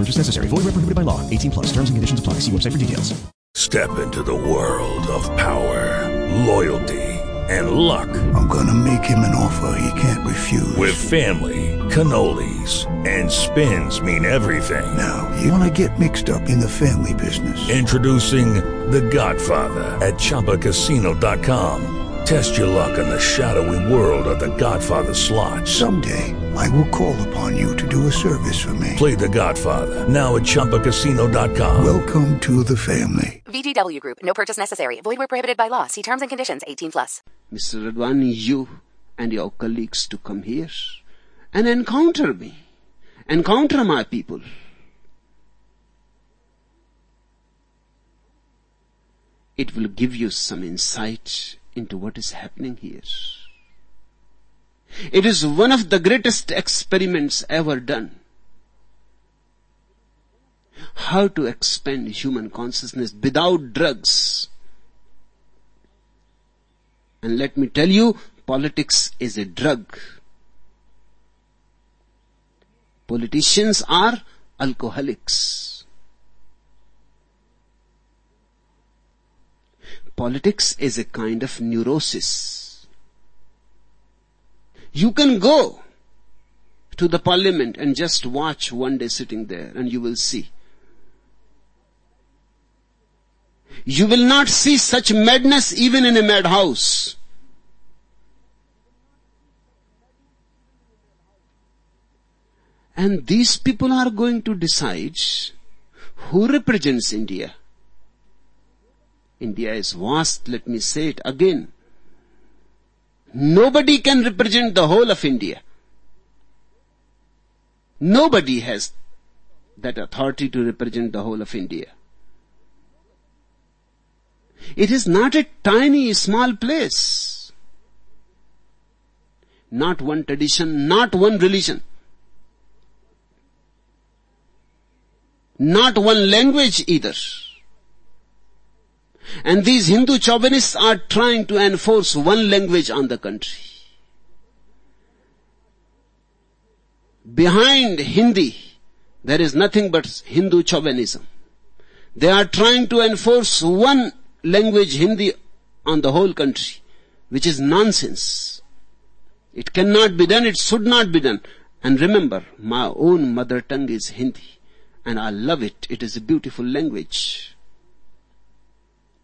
No purchase necessary. Void where prohibited by law. 18 plus. Terms and conditions apply. See website for details. Step into the world of power, loyalty, and luck. I'm gonna make him an offer he can't refuse. With family, cannolis, and spins mean everything. Now, you wanna get mixed up in the family business. Introducing The Godfather at ChumbaCasino.com. Test your luck in the shadowy world of The Godfather slot. Someday, I will call upon you to do a service for me. Play The Godfather now at ChumbaCasino.com. Welcome to the family. VGW Group. No purchase necessary. Void where prohibited by law. See terms and conditions. 18 plus. Mr. Advani, you and your colleagues to come here and encounter me. Encounter my people. It will give you some insight into what is happening here. It is one of the greatest experiments ever done. How to expand human consciousness without drugs. And let me tell you, politics is a drug. Politicians are alcoholics. Politics is a kind of neurosis. You can go to the parliament and just watch one day sitting there and you will see. You will not see such madness even in a madhouse. And these people are going to decide who represents India. India is vast, let me say it again. Nobody can represent the whole of India. Nobody has that authority to represent the whole of India. It is not a tiny, small place. Not one tradition, not one religion. Not one language either. And these Hindu chauvinists are trying to enforce one language on the country. Behind Hindi, there is nothing but Hindu chauvinism. They are trying to enforce one language Hindi on the whole country, which is nonsense. It cannot be done, it should not be done. And remember, my own mother tongue is Hindi, and I love it. It is a beautiful language.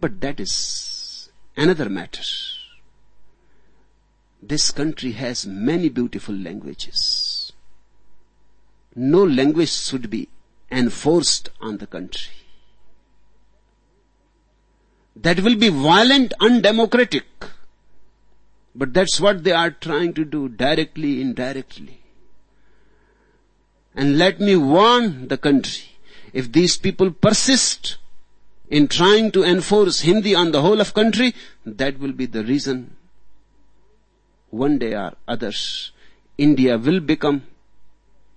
But that is another matter. This country has many beautiful languages. No language should be enforced on the country. That will be violent, undemocratic. But that's what they are trying to do directly, indirectly. And let me warn the country, if these people persist in trying to enforce Hindi on the whole of country, that will be the reason one day or others, India will become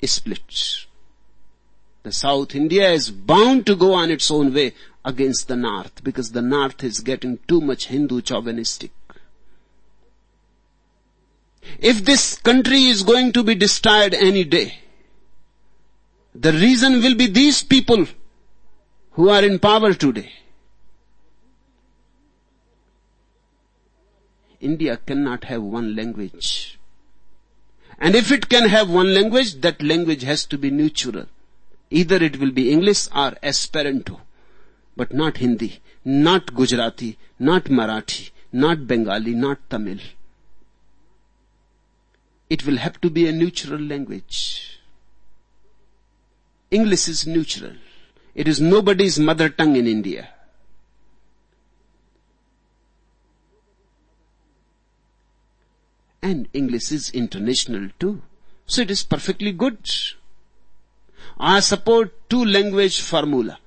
split. The South India is bound to go on its own way against the North because the North is getting too much Hindu chauvinistic. If this country is going to be destroyed any day, the reason will be these people who are in power today. India cannot have one language. And if it can have one language, that language has to be neutral. Either it will be English or Esperanto, but not Hindi, not Gujarati, not Marathi, not Bengali, not Tamil. It will have to be a neutral language. English is neutral. It is nobody's mother tongue in India. And English is international too. So it is perfectly good. I support two language formula.